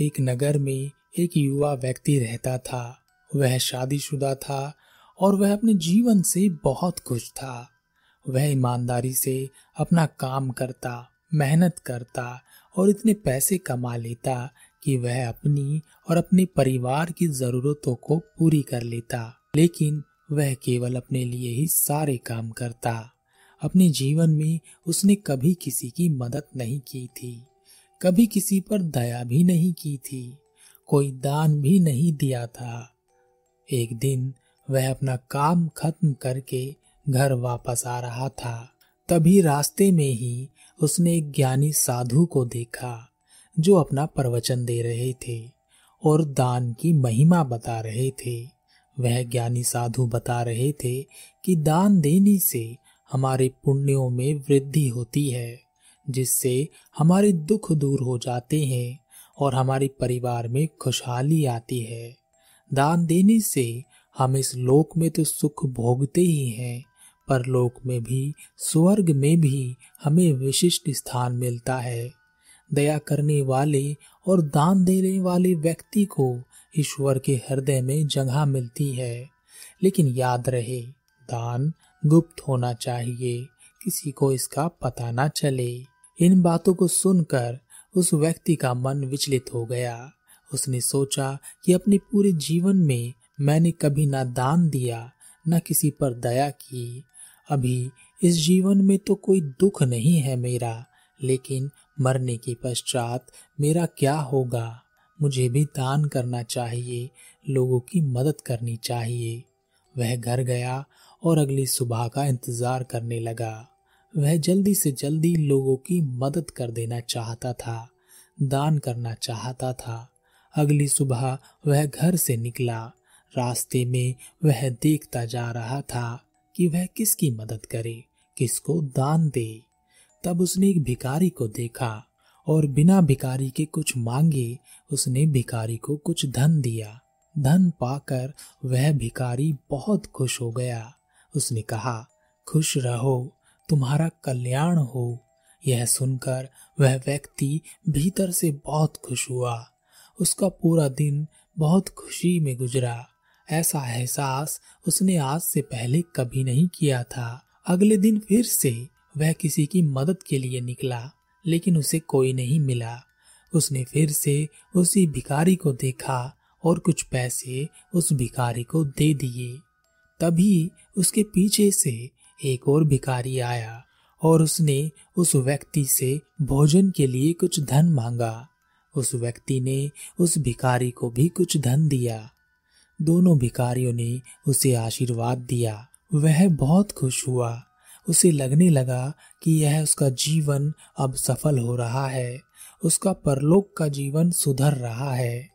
एक नगर में एक युवा व्यक्ति रहता था। वह शादीशुदा था और वह अपने जीवन से बहुत खुश था। वह ईमानदारी से अपना काम करता, मेहनत करता और इतने पैसे कमा लेता कि वह अपनी और अपने परिवार की जरूरतों को पूरी कर लेता। लेकिन वह केवल अपने लिए ही सारे काम करता। अपने जीवन में उसने कभी किसी की मदद नहीं की थी। कभी किसी पर दया भी नहीं की थी, कोई दान भी नहीं दिया था। एक दिन वह अपना काम खत्म करके घर वापस आ रहा था। तभी रास्ते में ही उसने एक ज्ञानी साधु को देखा, जो अपना प्रवचन दे रहे थे और दान की महिमा बता रहे थे। वह ज्ञानी साधु बता रहे थे कि दान देने से हमारे पुण्यों में वृद्धि होती है। जिससे हमारे दुख दूर हो जाते हैं और हमारे परिवार में खुशहाली आती है। दान देने से हम इस लोक में तो सुख भोगते ही हैं, पर लोक में भी, स्वर्ग में भी हमें विशिष्ट स्थान मिलता है। दया करने वाले और दान देने वाले व्यक्ति को ईश्वर के हृदय में जगह मिलती है। लेकिन याद रहे, दान गुप्त होना चाहिए, किसी को इसका पता ना चले। इन बातों को सुनकर उस व्यक्ति का मन विचलित हो गया। उसने सोचा कि अपने पूरे जीवन में मैंने कभी ना दान दिया, न किसी पर दया की। अभी इस जीवन में तो कोई दुख नहीं है मेरा, लेकिन मरने के पश्चात मेरा क्या होगा? मुझे भी दान करना चाहिए, लोगों की मदद करनी चाहिए। वह घर गया और अगली सुबह का इंतज़ार करने लगा। वह जल्दी से जल्दी लोगों की मदद कर देना चाहता था, दान करना चाहता था। अगली सुबह वह घर से निकला। रास्ते में वह देखता जा रहा था कि वह किसकी मदद करे, किसको दान दे। तब उसने एक भिकारी को देखा और बिना भिकारी के कुछ मांगे, उसने भिकारी को कुछ धन दिया। धन पाकर वह भिकारी बहुत खुश हो गया। उसने कहा, खुश रहो तुम्हारा कल्याण हो। यह सुनकर वह व्यक्ति भीतर से बहुत खुश हुआ। उसका पूरा दिन बहुत खुशी में गुजरा। ऐसा एहसास उसने आज से पहले कभी नहीं किया था। अगले दिन फिर से वह किसी की मदद के लिए निकला, लेकिन उसे कोई नहीं मिला। उसने फिर से उसी भिखारी को देखा और कुछ पैसे उस भिखारी को दे दिए। तभी उसके पीछे से एक और भिखारी आया और उसने उस व्यक्ति से भोजन के लिए कुछ धन मांगा। उस व्यक्ति ने उस भिखारी को भी कुछ धन दिया। दोनों भिखारियों ने उसे आशीर्वाद दिया। वह बहुत खुश हुआ। उसे लगने लगा कि यह उसका जीवन अब सफल हो रहा है। उसका परलोक का जीवन सुधर रहा है।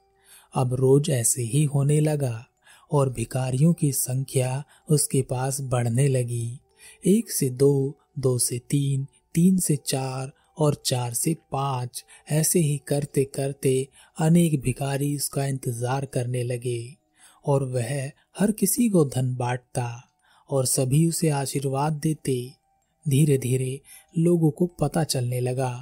अब रोज ऐसे ही होने लगा और भिखारियों की संख्या उसके पास बढ़ने लगी। एक से दो दो से तीन तीन से चार और चार से पाँच, ऐसे ही करते करते अनेक भिखारी उसका इंतज़ार करने लगे और वह हर किसी को धन बांटता और सभी उसे आशीर्वाद देते। धीरे धीरे लोगों को पता चलने लगा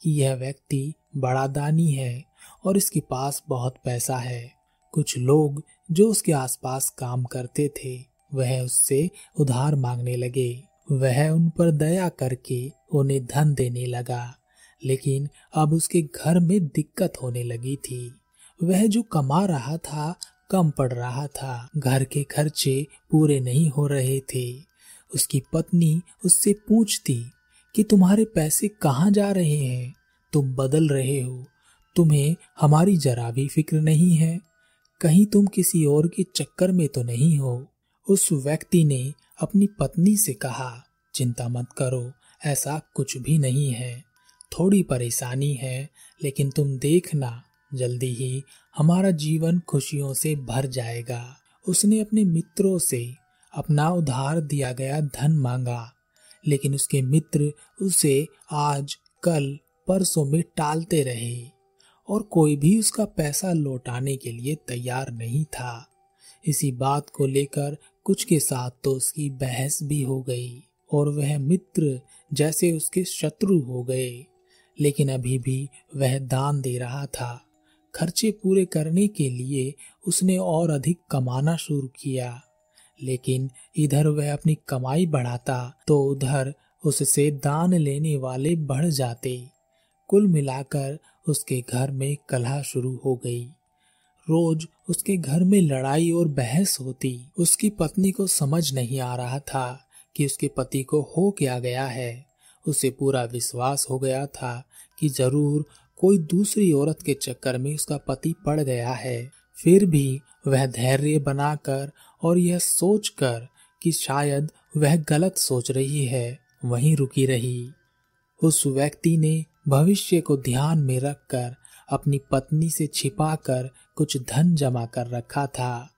कि यह व्यक्ति बड़ा दानी है और इसके पास बहुत पैसा है। कुछ लोग जो उसके आसपास काम करते थे वह उससे उधार मांगने लगे। वह उन पर दया करके उन्हें धन देने लगा, लेकिन अब उसके घर में दिक्कत होने लगी थी। वह जो कमा रहा था, कम पड़ रहा था। घर के खर्चे पूरे नहीं हो रहे थे। उसकी पत्नी उससे पूछती, कि तुम्हारे पैसे कहाँ जा रहे हैं? तुम बदल रहे हो। तुम्हें हमारी जरा भी फ़िक्र नहीं है। कहीं तुम किसी और के चक्कर में तो नहीं हो। उस व्यक्ति ने अपनी पत्नी से कहा, चिंता मत करो, ऐसा कुछ भी नहीं है। थोड़ी परेशानी है, लेकिन तुम देखना, जल्दी ही हमारा जीवन खुशियों से भर जाएगा। उसने अपने मित्रों से अपना उधार दिया गया धन मांगा, लेकिन उसके मित्र उसे आज, कल, परसों में टालते रहे और कोई भी उसका पैसा लौटाने के लिए तैयार नहीं था। इसी बात को लेकर कुछ के साथ तो उसकी बहस भी हो गई और वह मित्र जैसे उसके शत्रु हो गए। लेकिन अभी भी वह दान दे रहा था। खर्चे पूरे करने के लिए उसने और अधिक कमाना शुरू किया। लेकिन इधर वह अपनी कमाई बढ़ाता तो उधर उससे दान लेने वाले बढ़ जाते। कुल मिलाकर उसके घर में कलह शुरू हो गई। रोज उसके घर में लड़ाई और बहस होती। उसकी पत्नी को समझ नहीं आ रहा था कि उसके पति को हो क्या गया है। उसे पूरा विश्वास हो गया था कि ज़रूर कोई दूसरी औरत के चक्कर में उसका पति पड़ गया है। फिर भी वह धैर्य बनाकर और यह सोचकर कि शायद वह गलत सोच रही है, वहीं रुकी रही। उस व्यक्ति ने भविष्य को ध्यान में रखकर अपनी पत्नी से छिपाकर कुछ धन जमा कर रखा था।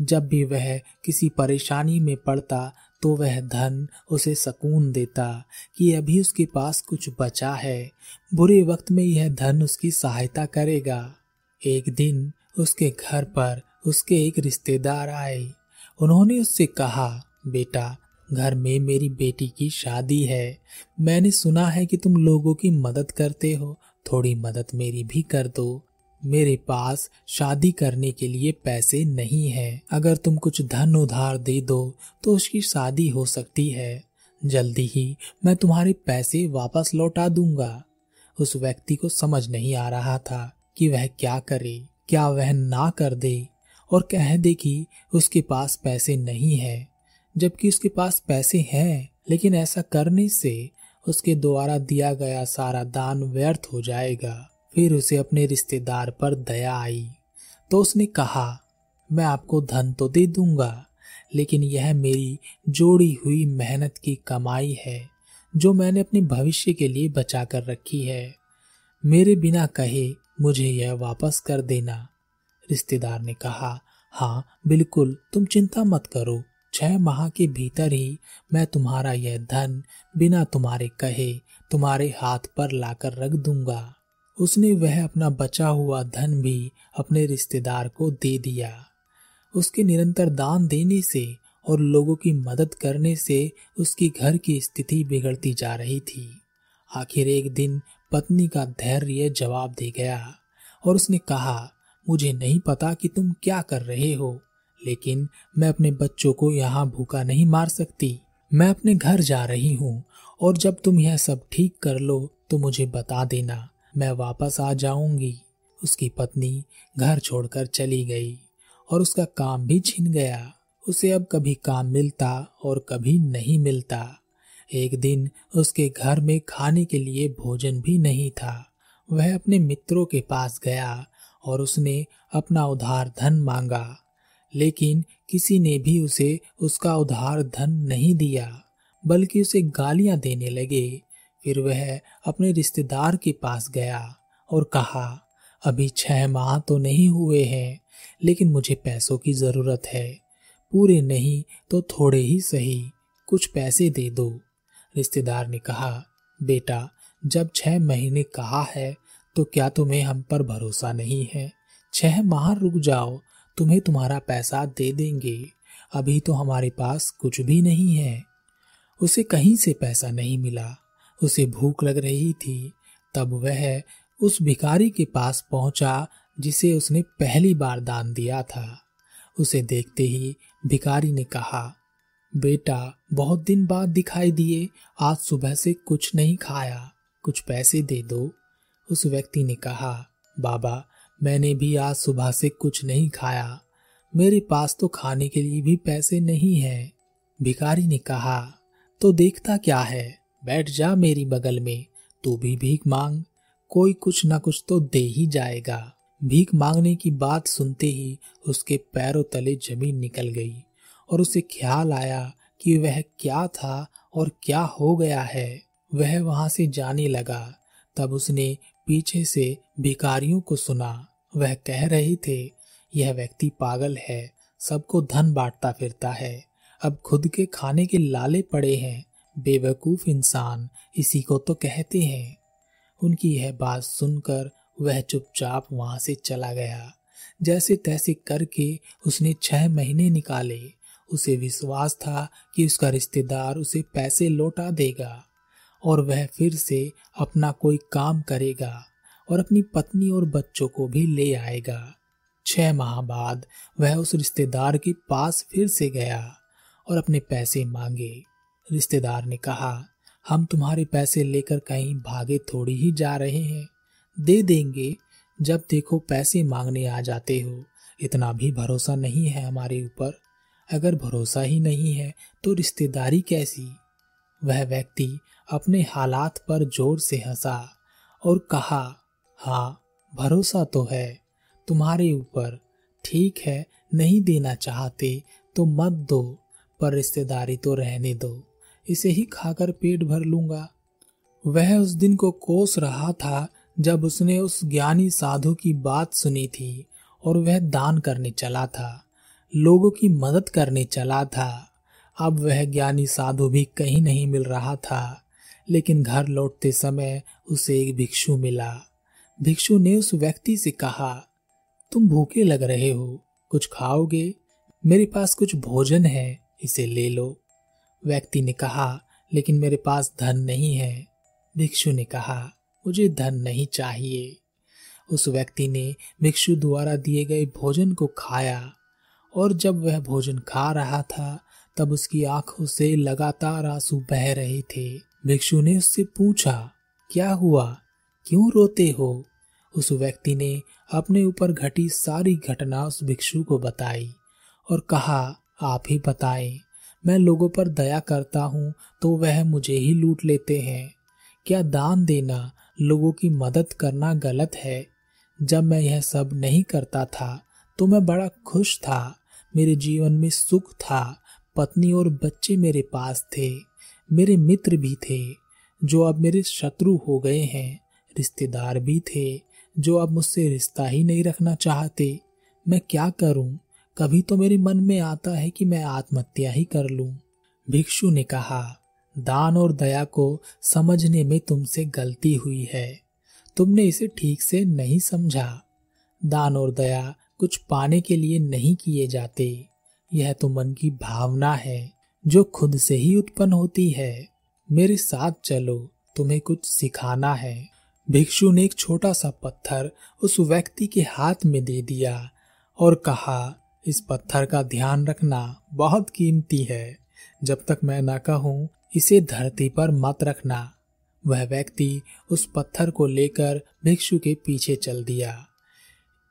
जब भी वह किसी परेशानी में पड़ता तो वह धन उसे सुकून देता कि अभी उसके पास कुछ बचा है। बुरे वक्त में यह धन उसकी सहायता करेगा। एक दिन उसके घर पर उसके एक रिश्तेदार आए। उन्होंने उससे कहा, बेटा, घर में मेरी बेटी की शादी है। मैंने सुना है कि तुम लोगों की मदद करते हो थोड़ी मदद मेरी भी कर दो। मेरे पास शादी करने के लिए पैसे नहीं है। अगर तुम कुछ धन उधार दे दो तो उसकी शादी हो सकती है। जल्दी ही मैं तुम्हारे पैसे वापस लौटा दूँगा। उस व्यक्ति को समझ नहीं आ रहा था कि वह क्या करे, क्या वह ना कर दे। और कह दे कि उसके पास पैसे नहीं है, जबकि उसके पास पैसे हैं, लेकिन ऐसा करने से उसके द्वारा दिया गया सारा दान व्यर्थ हो जाएगा। फिर उसे अपने रिश्तेदार पर दया आई। तो उसने कहा, मैं आपको धन तो दे दूँगा, लेकिन यह मेरी जोड़ी हुई मेहनत की कमाई है, जो मैंने अपने भविष्य के लिए बचा कर रखी है। मेरे बिना कहे मुझे यह वापस कर देना। रिश्तेदार ने कहा हाँ बिल्कुल, तुम चिंता मत करो। छह माह के भीतर ही मैं तुम्हारा यह धन बिना तुम्हारे कहे तुम्हारे हाथ पर लाकर रख दूँगा। उसने वह अपना बचा हुआ धन भी अपने रिश्तेदार को दे दिया। उसके निरंतर दान देने से और लोगों की मदद करने से उसकी घर की स्थिति बिगड़ती जा रही थी। आखिर एक दिन पत्नी का धैर्य जवाब दे गया और उसने कहा, मुझे नहीं पता कि तुम क्या कर रहे हो। लेकिन मैं अपने बच्चों को यहाँ भूखा नहीं मार सकती। मैं अपने घर जा रही हूँ, और जब तुम यह सब ठीक कर लो तो मुझे बता देना, मैं वापस आ जाऊँगी। उसकी पत्नी घर छोड़कर चली गई, और उसका काम भी छिन गया। उसे अब कभी काम मिलता और कभी नहीं मिलता। एक दिन उसके घर में खाने के लिए भोजन भी नहीं था। वह अपने मित्रों के पास गया, और उसने अपना उधार धन मांगा। लेकिन किसी ने भी उसे उसका उधार धन नहीं दिया, बल्कि उसे गालियाँ देने लगे। फिर वह अपने रिश्तेदार के पास गया और कहा, अभी छह माह तो नहीं हुए हैं, लेकिन मुझे पैसों की ज़रूरत है। पूरे नहीं तो थोड़े ही सही, कुछ पैसे दे दो। रिश्तेदार ने कहा, बेटा, जब छह महीने कहा है तो क्या तुम्हें हम पर भरोसा नहीं है? छह माह रुक जाओ तुम्हें तुम्हारा पैसा दे देंगे। अभी तो हमारे पास कुछ भी नहीं है। उसे कहीं से पैसा नहीं मिला। उसे भूख लग रही थी। तब वह उस भिखारी के पास पहुँचा, जिसे उसने पहली बार दान दिया था। उसे देखते ही भिखारी ने कहा, बेटा, बहुत दिन बाद दिखाई दिए। आज सुबह से कुछ नहीं खाया। कुछ पैसे दे दो। उस व्यक्ति ने कहा, बाबा मैंने भी आज सुबह से कुछ नहीं खाया। मेरे पास तो खाने के लिए भी पैसे नहीं है। भिखारी ने कहा तो देखता क्या है? बैठ जा मेरी बगल में। तू भी भीख मांग। कोई कुछ ना कुछ तो दे ही जाएगा। भीख मांगने की बात सुनते ही उसके पैरों तले ज़मीन निकल गई और उसे ख्याल आया कि वह क्या था और क्या हो गया है। वह वहाँ से जाने लगा। तब उसने पीछे से भिकारियों को सुना। वह कह रहे थे, यह व्यक्ति पागल है, सबको धन बांटता फिरता है। अब खुद के खाने के लाले पड़े हैं, बेवकूफ़ इंसान, इसी को तो कहते हैं। उनकी यह बात सुनकर वह चुपचाप वहाँ से चला गया। जैसे तैसे करके उसने छह महीने निकाले। उसे विश्वास था कि उसका रिश्तेदार उसे पैसे लौटा देगा और वह फिर से अपना कोई काम करेगा। और अपनी पत्नी और बच्चों को भी ले आएगा। छह माह बाद वह उस रिश्तेदार के पास फिर से गया और अपने पैसे मांगे। रिश्तेदार ने कहा, हम तुम्हारे पैसे लेकर कहीं भागे थोड़ी ही जा रहे हैं। दे देंगे, जब देखो पैसे मांगने आ जाते हो। इतना भी भरोसा नहीं है हमारे ऊपर। अगर भरोसा ही नहीं है तो रिश्तेदारी कैसी? वह व्यक्ति अपने हालात पर ज़ोर से हंसा और कहा हाँ भरोसा तो है। तुम्हारे ऊपर ठीक है, नहीं देना चाहते तो मत दो, पर रिश्तेदारी तो रहने दो। इसे ही खाकर पेट भर लूँगा। वह उस दिन को कोस रहा था जब उसने उस ज्ञानी साधु की बात सुनी थी और वह दान करने चला था, लोगों की मदद करने चला था। अब वह ज्ञानी साधु भी कहीं नहीं मिल रहा था, लेकिन घर लौटते समय उसे एक भिक्षु मिला। भिक्षु ने उस व्यक्ति से कहा, तुम भूखे लग रहे हो, कुछ खाओगे? मेरे पास कुछ भोजन है, इसे ले लो। व्यक्ति ने कहा, लेकिन मेरे पास धन नहीं है। भिक्षु ने कहा, मुझे धन नहीं चाहिए। उस व्यक्ति ने भिक्षु द्वारा दिए गए भोजन को खाया, और जब वह भोजन खा रहा था, तब उसकी आँखों से लगातार आँसू बह रहे थे। भिक्षु ने उससे पूछा, क्या हुआ? क्यों रोते हो? उस व्यक्ति ने अपने ऊपर घटी सारी घटना उस भिक्षु को बताई और कहा, आप ही बताएँ, मैं लोगों पर दया करता हूँ तो वह मुझे ही लूट लेते हैं। क्या दान देना लोगों की मदद करना गलत है? जब मैं यह सब नहीं करता था तो मैं बड़ा खुश था, मेरे जीवन में सुख था, पत्नी और बच्चे मेरे पास थे, मेरे मित्र भी थे, जो अब मेरे शत्रु हो गए हैं, रिश्तेदार भी थे जो अब मुझसे रिश्ता ही नहीं रखना चाहते। मैं क्या करूँ? कभी तो मेरे मन में आता है कि मैं आत्महत्या ही कर लूँ। भिक्षु ने कहा, दान और दया को समझने में तुमसे गलती हुई है। तुमने इसे ठीक से नहीं समझा। दान और दया कुछ पाने के लिए नहीं किए जाते। यह तो मन की भावना है, जो खुद से ही उत्पन्न होती है। मेरे साथ चलो, तुम्हें कुछ सिखाना है। भिक्षु ने एक छोटा सा पत्थर उस व्यक्ति के हाथ में दे दिया और कहा, इस पत्थर का ध्यान रखना बहुत कीमती है। जब तक मैं ना कहूँ, इसे धरती पर मत रखना। वह व्यक्ति उस पत्थर को लेकर भिक्षु के पीछे चल दिया।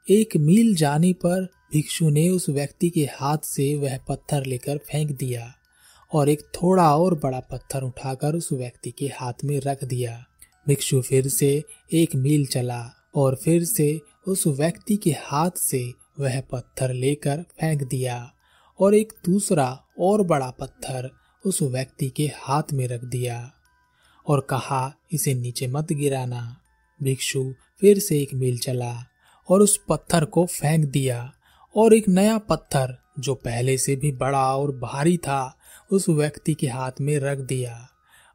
एक मील जाने पर भिक्षु ने उस व्यक्ति के हाथ से वह पत्थर लेकर फेंक दिया और एक थोड़ा और बड़ा पत्थर उठाकर उस व्यक्ति के हाथ में रख दिया। भिक्षु फिर से एक मील चला और फिर से उस व्यक्ति के हाथ से वह पत्थर लेकर फेंक दिया और एक दूसरा और बड़ा पत्थर उस व्यक्ति के हाथ में रख दिया और कहा, इसे नीचे मत गिराना। भिक्षु फिर से एक मील चला और उस पत्थर को फेंक दिया और एक नया पत्थर, जो पहले से भी बड़ा और भारी था, उस व्यक्ति के हाथ में रख दिया।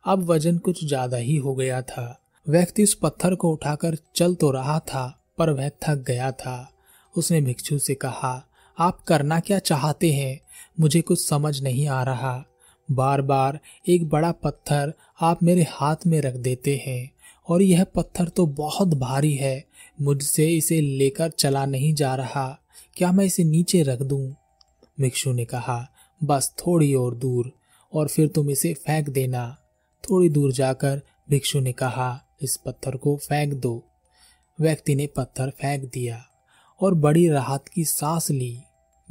अब वज़न कुछ ज़्यादा ही हो गया था। व्यक्ति उस पत्थर को उठाकर चल तो रहा था, पर वह थक गया था। उसने भिक्षु से कहा, आप करना क्या चाहते हैं? मुझे कुछ समझ नहीं आ रहा। बार बार एक बड़ा पत्थर आप मेरे हाथ में रख देते हैं, और यह पत्थर तो बहुत भारी है। मुझसे इसे लेकर चला नहीं जा रहा। क्या मैं इसे नीचे रख दूँ? भिक्षु ने कहा, बस थोड़ी और दूर, और फिर तुम इसे फेंक देना। थोड़ी दूर जाकर भिक्षु ने कहा, इस पत्थर को फेंक दो। व्यक्ति ने पत्थर फेंक दिया और बड़ी राहत की सांस ली।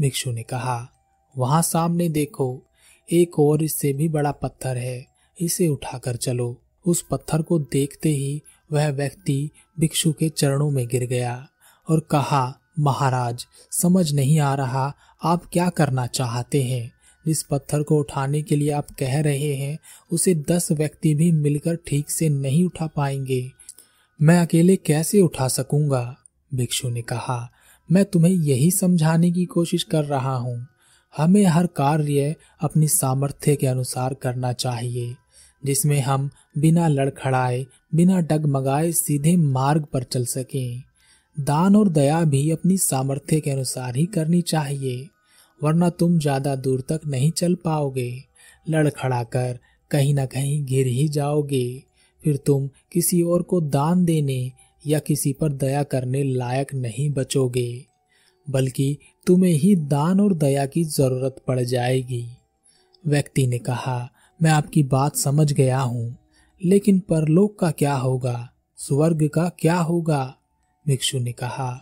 भिक्षु ने कहा, वहाँ सामने देखो, एक और इससे भी बड़ा पत्थर है। इसे उठाकर चलो। उस पत्थर को देखते ही वह व्यक्ति भिक्षु के चरणों में गिर गया और कहा, महाराज, समझ नहीं आ रहा, आप क्या करना चाहते हैं? जिस पत्थर को उठाने के लिए आप कह रहे हैं, उसे दस व्यक्ति भी मिलकर ठीक से नहीं उठा पाएँगे। मैं अकेले कैसे उठा सकूँगा? भिक्षु ने कहा, मैं तुम्हें यही समझाने की कोशिश कर रहा हूँ। हमें हर कार्य अपनी सामर्थ्य के अनुसार करना चाहिए, जिसमें हम बिना लड़खड़ाए, बिना डगमगाए सीधे मार्ग पर चल सकें। दान और दया भी अपनी सामर्थ्य के अनुसार ही करनी चाहिए। वरना तुम ज़्यादा दूर तक नहीं चल पाओगे। लड़खड़ा कर कहीं ना कहीं गिर ही जाओगे। फिर तुम किसी और को दान देने या किसी पर दया करने लायक नहीं बचोगे, बल्कि तुम्हें ही दान और दया की ज़रूरत पड़ जाएगी। व्यक्ति ने कहा, मैं आपकी बात समझ गया हूँ, लेकिन परलोक का क्या होगा? स्वर्ग का क्या होगा? भिक्षु ने कहा,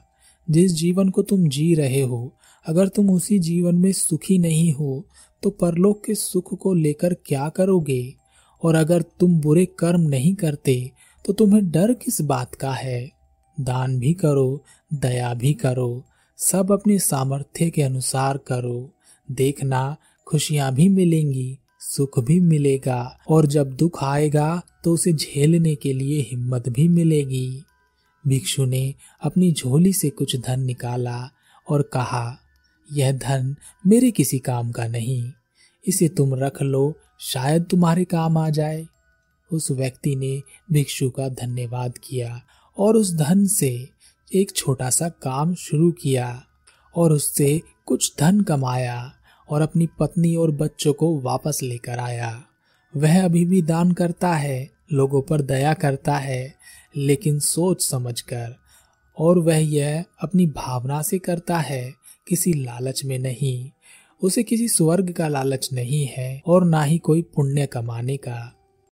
जिस जीवन को तुम जी रहे हो अगर तुम उसी जीवन में सुखी नहीं हो तो परलोक के सुख को लेकर क्या करोगे? और अगर तुम बुरे कर्म नहीं करते तो तुम्हें डर किस बात का है? दान भी करो, दया भी करो, सब अपने सामर्थ्य के अनुसार करो। देखना, खुशियाँ भी मिलेंगी, सुख भी मिलेगा, और जब दुख आएगा तो उसे झेलने के लिए हिम्मत भी मिलेगी। भिक्षु ने अपनी झोली से कुछ धन निकाला और कहा यह धन मेरे किसी काम का नहीं। इसे तुम रख लो, शायद तुम्हारे काम आ जाए। उस व्यक्ति ने भिक्षु का धन्यवाद किया और उस धन से एक छोटा सा काम शुरू किया और उससे कुछ धन कमाया और अपनी पत्नी और बच्चों को वापस लेकर आया। वह अभी भी दान करता है, लोगों पर दया करता है, लेकिन सोच समझकर और वह यह अपनी भावना से करता है किसी लालच में नहीं, उसे किसी स्वर्ग का लालच नहीं है और ना ही कोई पुण्य कमाने का।